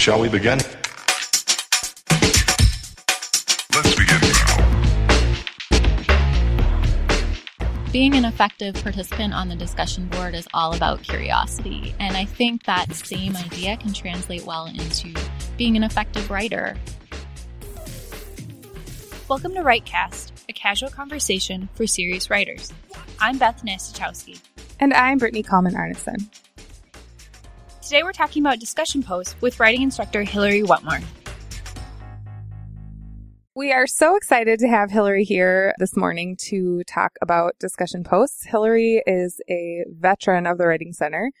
Shall we begin? Let's begin now. Being an effective participant on the discussion board is all about curiosity, and I think that same idea can translate well into being an effective writer. Welcome to WriteCast, a casual conversation for serious writers. I'm Beth Nastachowski. And I'm Brittany Kallman Arneson. Today we're talking about discussion posts with writing instructor Hillary Wentworth. We are so excited to have Hillary here this morning to talk about discussion posts. Hillary is a veteran of the Writing Center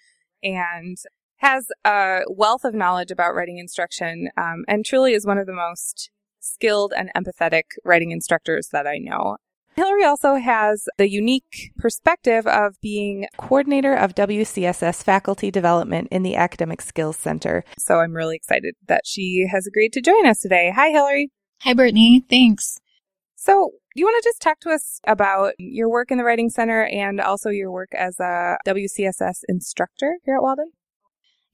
and has a wealth of knowledge about writing instruction um, and truly is one of the most skilled and empathetic writing instructors that I know. Hillary also has the unique perspective of being coordinator of WCSS faculty development in the Academic Skills Center. So I'm really excited that she has agreed to join us today. Hi, Hillary. Hi, Brittany. Thanks. So, do you want to just talk to us about your work in the Writing Center and also your work as a WCSS instructor here at Walden?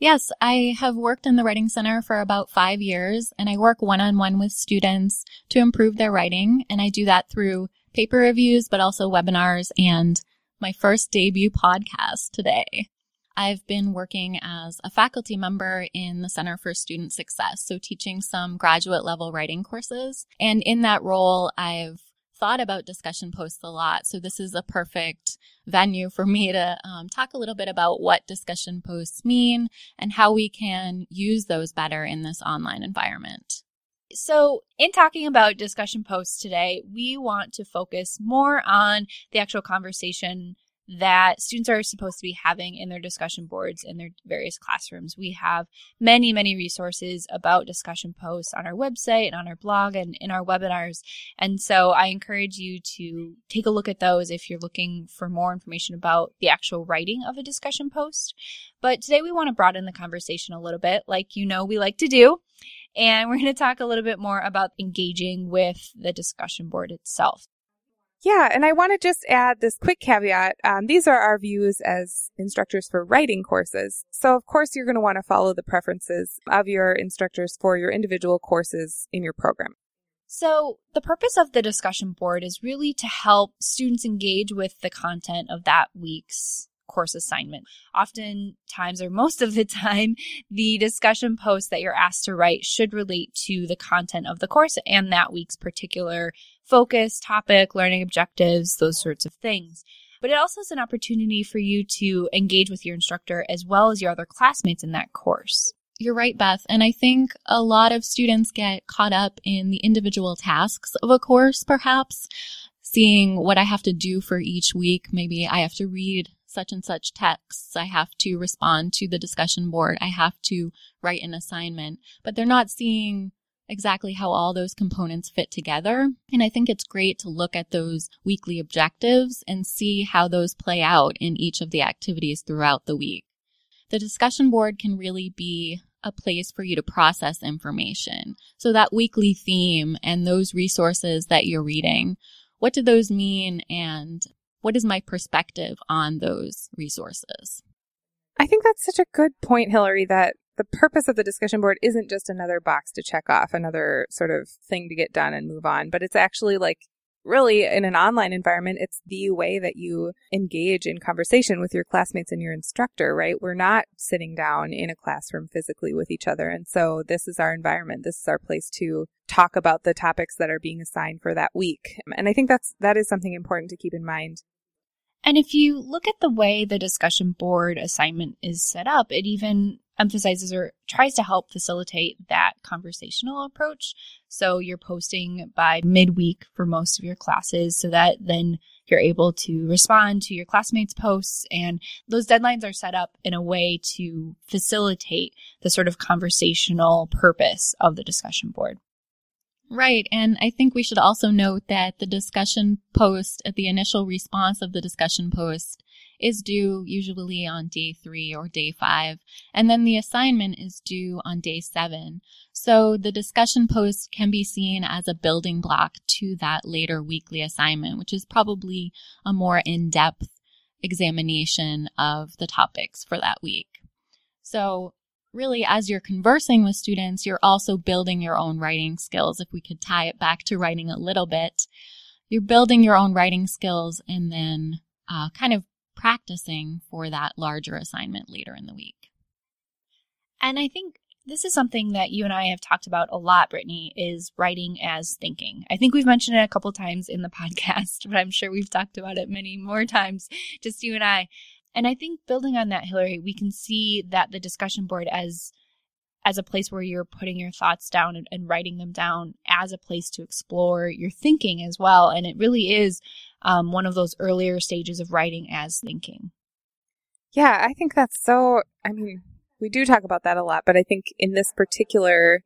Yes, I have worked in the Writing Center for about five years, and I work one on one with students to improve their writing. And I do that through paper reviews, but also webinars and my first debut podcast today. I've been working as a faculty member in the Center for Student Success, so teaching some graduate level writing courses. And in that role, I've thought about discussion posts a lot. So this is a perfect venue for me to um, talk a little bit about what discussion posts mean and how we can use those better in this online environment. So, in talking about discussion posts today, we want to focus more on the actual conversation that students are supposed to be having in their discussion boards in their various classrooms. We have many, many resources about discussion posts on our website and on our blog and in our webinars. And so I encourage you to take a look at those if you're looking for more information about the actual writing of a discussion post. But today we want to broaden the conversation a little bit, like you know we like to do. And we're going to talk a little bit more about engaging with the discussion board itself. Yeah, and I want to just add this quick caveat. Um, these are our views as instructors for writing courses. So, of course, you're going to want to follow the preferences of your instructors for your individual courses in your program. So, the purpose of the discussion board is really to help students engage with the content of that week's course assignment. Oftentimes, or most of the time, the discussion post that you're asked to write should relate to the content of the course and that week's particular focus, topic, learning objectives, those sorts of things. But it also is an opportunity for you to engage with your instructor as well as your other classmates in that course. You're right, Beth. And I think a lot of students get caught up in the individual tasks of a course, perhaps seeing what I have to do for each week. Maybe I have to read such and such texts. I have to respond to the discussion board. I have to write an assignment, but they're not seeing exactly how all those components fit together. And I think it's great to look at those weekly objectives and see how those play out in each of the activities throughout the week. The discussion board can really be a place for you to process information. So that weekly theme and those resources that you're reading, what do those mean and what is my perspective on those resources? I think that's such a good point, Hillary, that the purpose of the discussion board isn't just another box to check off, another sort of thing to get done and move on, but it's actually like really in an online environment, it's the way that you engage in conversation with your classmates and your instructor, right? We're not sitting down in a classroom physically with each other. And so this is our environment. This is our place to talk about the topics that are being assigned for that week. And I think that's, that is something important to keep in mind and if you look at the way the discussion board assignment is set up, it even emphasizes or tries to help facilitate that conversational approach. So you're posting by midweek for most of your classes so that then you're able to respond to your classmates' posts. And those deadlines are set up in a way to facilitate the sort of conversational purpose of the discussion board. Right. And I think we should also note that the discussion post, at the initial response of the discussion post is due usually on day three or day five. And then the assignment is due on day seven. So the discussion post can be seen as a building block to that later weekly assignment, which is probably a more in-depth examination of the topics for that week. So really, as you're conversing with students, you're also building your own writing skills. If we could tie it back to writing a little bit, you're building your own writing skills and then uh, kind of practicing for that larger assignment later in the week. And I think this is something that you and I have talked about a lot, Brittany, is writing as thinking. I think we've mentioned it a couple times in the podcast, but I'm sure we've talked about it many more times, just you and I. And I think building on that, Hillary, we can see that the discussion board as as a place where you're putting your thoughts down and, and writing them down as a place to explore your thinking as well. And it really is um, one of those earlier stages of writing as thinking. Yeah, I think that's so. I mean, we do talk about that a lot, but I think in this particular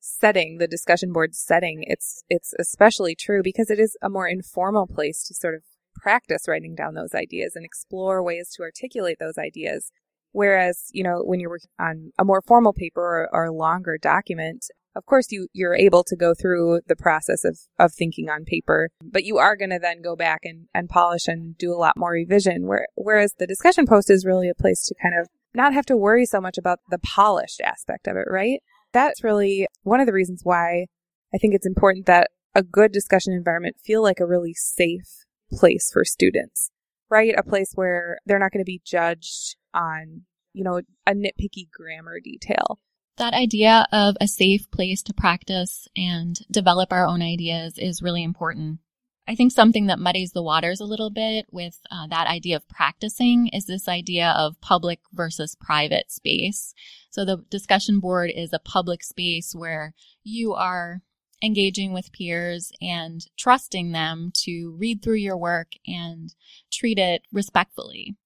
setting, the discussion board setting, it's it's especially true because it is a more informal place to sort of practice writing down those ideas and explore ways to articulate those ideas. Whereas, you know, when you're working on a more formal paper or, or a longer document, of course you, you're able to go through the process of, of thinking on paper, but you are going to then go back and, and polish and do a lot more revision. Where, whereas the discussion post is really a place to kind of not have to worry so much about the polished aspect of it, right? That's really one of the reasons why I think it's important that a good discussion environment feel like a really safe place for students, right? A place where they're not going to be judged on, you know, a nitpicky grammar detail. That idea of a safe place to practice and develop our own ideas is really important. I think something that muddies the waters a little bit with uh, that idea of practicing is this idea of public versus private space. So the discussion board is a public space where you are engaging with peers and trusting them to read through your work and treat it respectfully.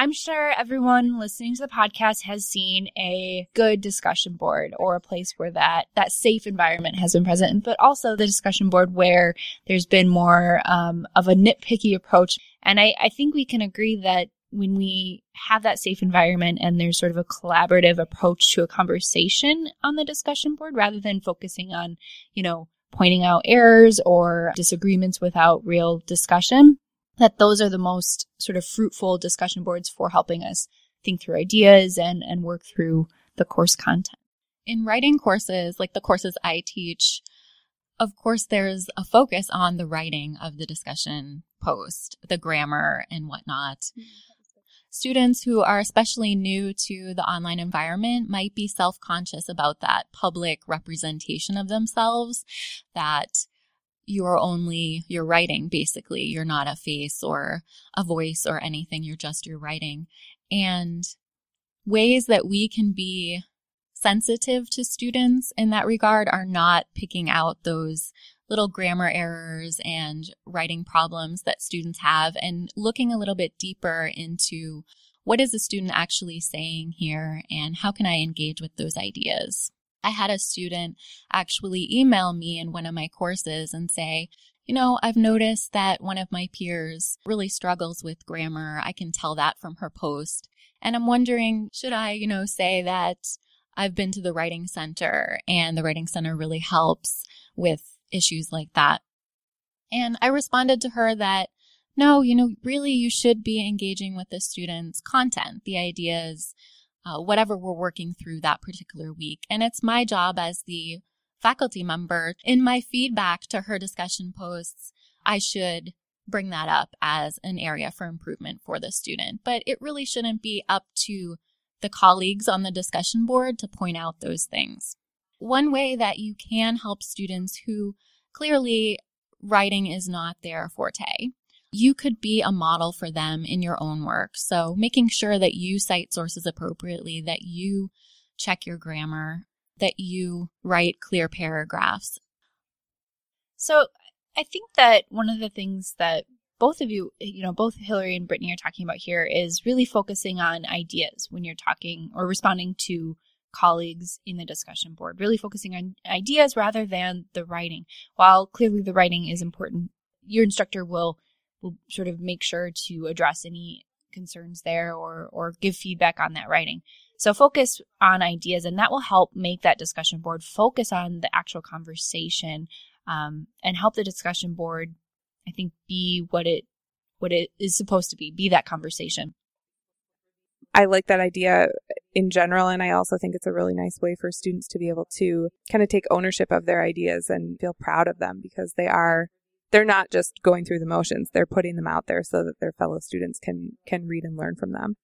I'm sure everyone listening to the podcast has seen a good discussion board or a place where that that safe environment has been present, but also the discussion board where there's been more um, of a nitpicky approach. And I, I think we can agree that when we have that safe environment and there's sort of a collaborative approach to a conversation on the discussion board rather than focusing on, you know, pointing out errors or disagreements without real discussion, that those are the most sort of fruitful discussion boards for helping us think through ideas and, and work through the course content. In writing courses, like the courses I teach, of course, there's a focus on the writing of the discussion post, the grammar and whatnot. Mm-hmm. Students who are especially new to the online environment might be self conscious about that public representation of themselves, that you're only you're writing basically. You're not a face or a voice or anything. You're just your writing. And ways that we can be sensitive to students in that regard are not picking out those little grammar errors and writing problems that students have and looking a little bit deeper into what is the student actually saying here and how can I engage with those ideas? I had a student actually email me in one of my courses and say, you know, I've noticed that one of my peers really struggles with grammar. I can tell that from her post. And I'm wondering, should I, you know, say that I've been to the writing center and the writing center really helps with issues like that? And I responded to her that no, you know, really you should be engaging with the student's content, the ideas, uh, whatever we're working through that particular week. And it's my job as the faculty member in my feedback to her discussion posts, I should bring that up as an area for improvement for the student. But it really shouldn't be up to the colleagues on the discussion board to point out those things. One way that you can help students who clearly writing is not their forte you could be a model for them in your own work. So making sure that you cite sources appropriately, that you check your grammar, that you write clear paragraphs. So I think that one of the things that both of you, you know, both Hillary and Brittany are talking about here is really focusing on ideas when you're talking or responding to colleagues in the discussion board, really focusing on ideas rather than the writing. While clearly the writing is important, your instructor will will sort of make sure to address any concerns there or or give feedback on that writing. So focus on ideas, and that will help make that discussion board focus on the actual conversation um, and help the discussion board, I think, be what it what it is supposed to be, be that conversation. I like that idea in general. And I also think it's a really nice way for students to be able to kind of take ownership of their ideas and feel proud of them because they are, they're not just going through the motions. They're putting them out there so that their fellow students can, can read and learn from them.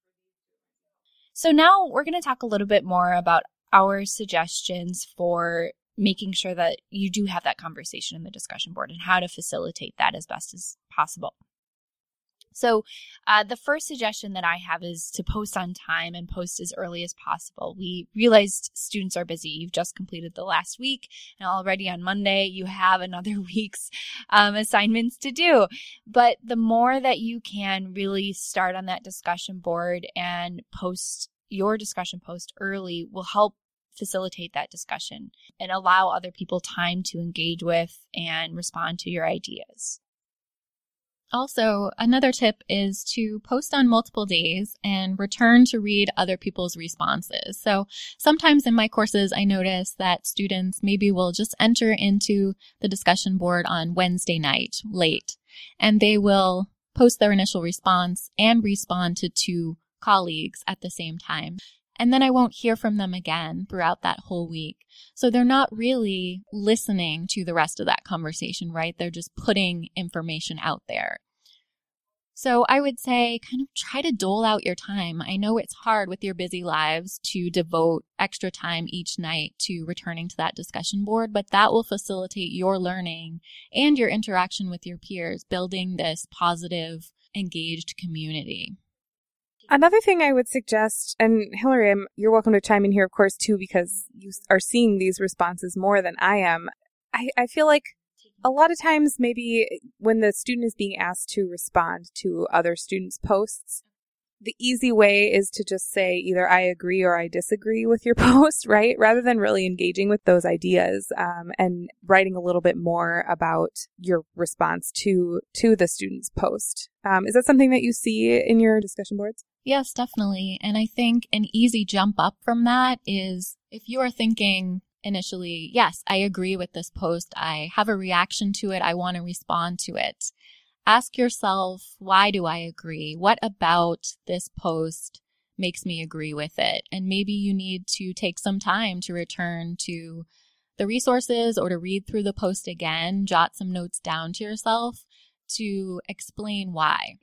So now we're going to talk a little bit more about our suggestions for making sure that you do have that conversation in the discussion board and how to facilitate that as best as possible. So, uh, the first suggestion that I have is to post on time and post as early as possible. We realized students are busy. You've just completed the last week, and already on Monday, you have another week's um, assignments to do. But the more that you can really start on that discussion board and post your discussion post early will help facilitate that discussion and allow other people time to engage with and respond to your ideas. Also, another tip is to post on multiple days and return to read other people's responses. So sometimes in my courses, I notice that students maybe will just enter into the discussion board on Wednesday night late and they will post their initial response and respond to two colleagues at the same time and then I won't hear from them again throughout that whole week. So they're not really listening to the rest of that conversation, right? They're just putting information out there. So I would say kind of try to dole out your time. I know it's hard with your busy lives to devote extra time each night to returning to that discussion board, but that will facilitate your learning and your interaction with your peers, building this positive, engaged community. Another thing I would suggest, and Hillary, you're welcome to chime in here, of course, too, because you are seeing these responses more than I am. I, I feel like a lot of times, maybe when the student is being asked to respond to other students' posts, the easy way is to just say either I agree or I disagree with your post, right? Rather than really engaging with those ideas um, and writing a little bit more about your response to to the student's post. Um, is that something that you see in your discussion boards? Yes, definitely. And I think an easy jump up from that is if you are thinking initially, yes, I agree with this post. I have a reaction to it. I want to respond to it ask yourself, why do I agree? What about this post makes me agree with it? And maybe you need to take some time to return to the resources or to read through the post again, jot some notes down to yourself to explain why.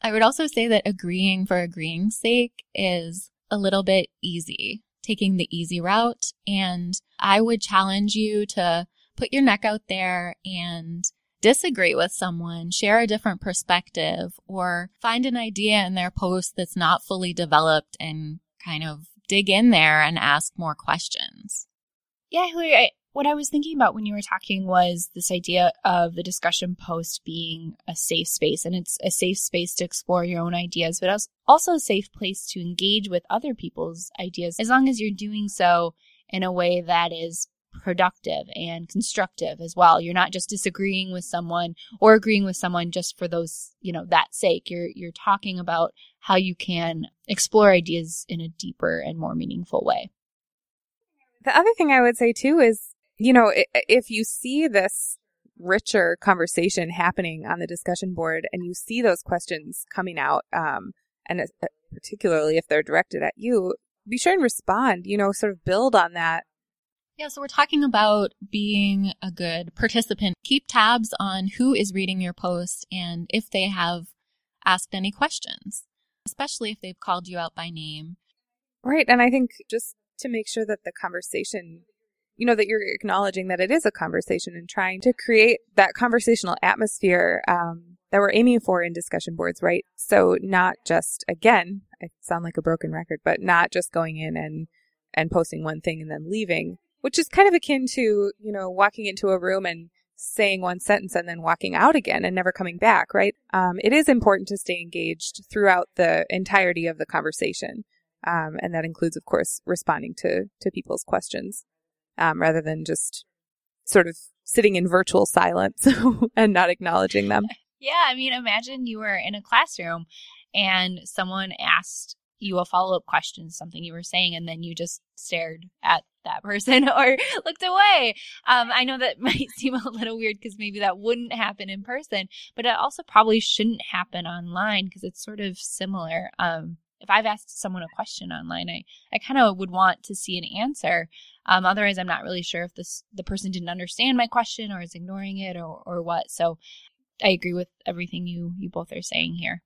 I would also say that agreeing for agreeing's sake is a little bit easy, taking the easy route. And I would challenge you to put your neck out there and disagree with someone, share a different perspective, or find an idea in their post that's not fully developed and kind of dig in there and ask more questions. Yeah, Hillary, I, what I was thinking about when you were talking was this idea of the discussion post being a safe space, and it's a safe space to explore your own ideas, but also a safe place to engage with other people's ideas, as long as you're doing so in a way that is productive and constructive as well. You're not just disagreeing with someone or agreeing with someone just for those, you know, that sake. You're you're talking about how you can explore ideas in a deeper and more meaningful way. The other thing I would say too is, you know, if you see this richer conversation happening on the discussion board and you see those questions coming out, um, and uh, particularly if they're directed at you, be sure and respond, you know, sort of build on that yeah, so we're talking about being a good participant. Keep tabs on who is reading your post and if they have asked any questions, especially if they've called you out by name. Right. And I think just to make sure that the conversation, you know, that you're acknowledging that it is a conversation and trying to create that conversational atmosphere um, that we're aiming for in discussion boards, right? So not just, again, I sound like a broken record, but not just going in and and posting one thing and then leaving, which is kind of akin to, you know, walking into a room and saying one sentence and then walking out again and never coming back, right? Um, it is important to stay engaged throughout the entirety of the conversation. Um, and that includes, of course, responding to, to people's questions, um, rather than just sort of sitting in virtual silence and not acknowledging them. Yeah. I mean, imagine you were in a classroom and someone asked you a follow up question, something you were saying, and then you just stared at that person or looked away. Um, I know that might seem a little weird because maybe that wouldn't happen in person, but it also probably shouldn't happen online because it's sort of similar. Um, if I've asked someone a question online, I, I kind of would want to see an answer. Um, otherwise, I'm not really sure if this the person didn't understand my question or is ignoring it or, or what. So I agree with everything you you both are saying here.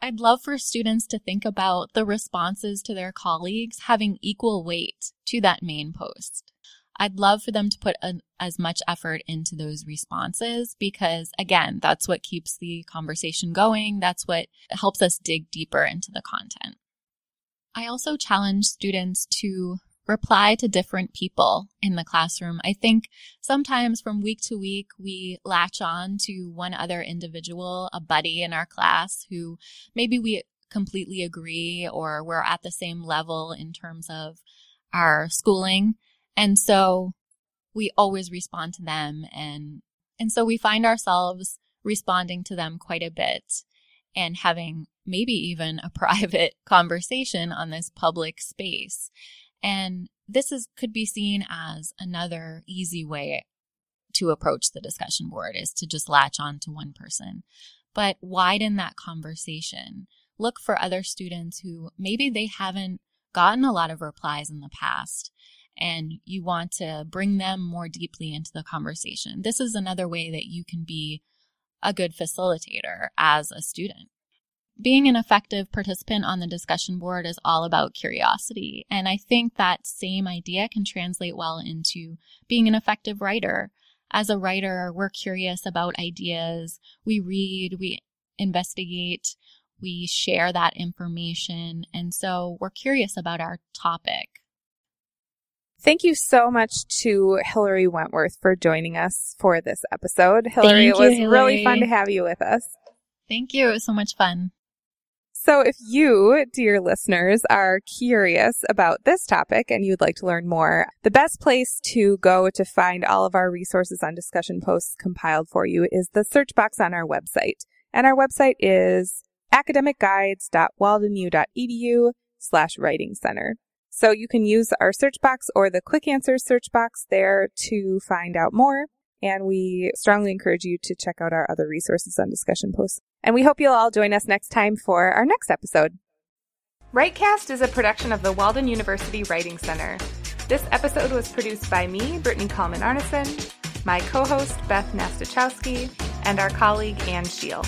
I'd love for students to think about the responses to their colleagues having equal weight to that main post. I'd love for them to put a, as much effort into those responses because, again, that's what keeps the conversation going. That's what helps us dig deeper into the content. I also challenge students to reply to different people in the classroom. I think sometimes from week to week, we latch on to one other individual, a buddy in our class who maybe we completely agree or we're at the same level in terms of our schooling. And so we always respond to them and, and so we find ourselves responding to them quite a bit and having maybe even a private conversation on this public space. And this is could be seen as another easy way to approach the discussion board is to just latch on to one person. But widen that conversation. Look for other students who maybe they haven't gotten a lot of replies in the past and you want to bring them more deeply into the conversation. This is another way that you can be a good facilitator as a student being an effective participant on the discussion board is all about curiosity. And I think that same idea can translate well into being an effective writer. As a writer, we're curious about ideas. We read, we investigate, we share that information. And so we're curious about our topic. Thank you so much to Hillary Wentworth for joining us for this episode. Hillary, it was you, really fun to have you with us. Thank you. It was so much fun. So if you, dear listeners, are curious about this topic and you'd like to learn more, the best place to go to find all of our resources on discussion posts compiled for you is the search box on our website. And our website is academicguides.waldenu.edu slash writing center. So you can use our search box or the quick answers search box there to find out more. And we strongly encourage you to check out our other resources on discussion posts. And we hope you'll all join us next time for our next episode. WriteCast is a production of the Walden University Writing Center. This episode was produced by me, Brittany Kallman Arneson, my co host, Beth Nastachowski, and our colleague, Ann Scheel.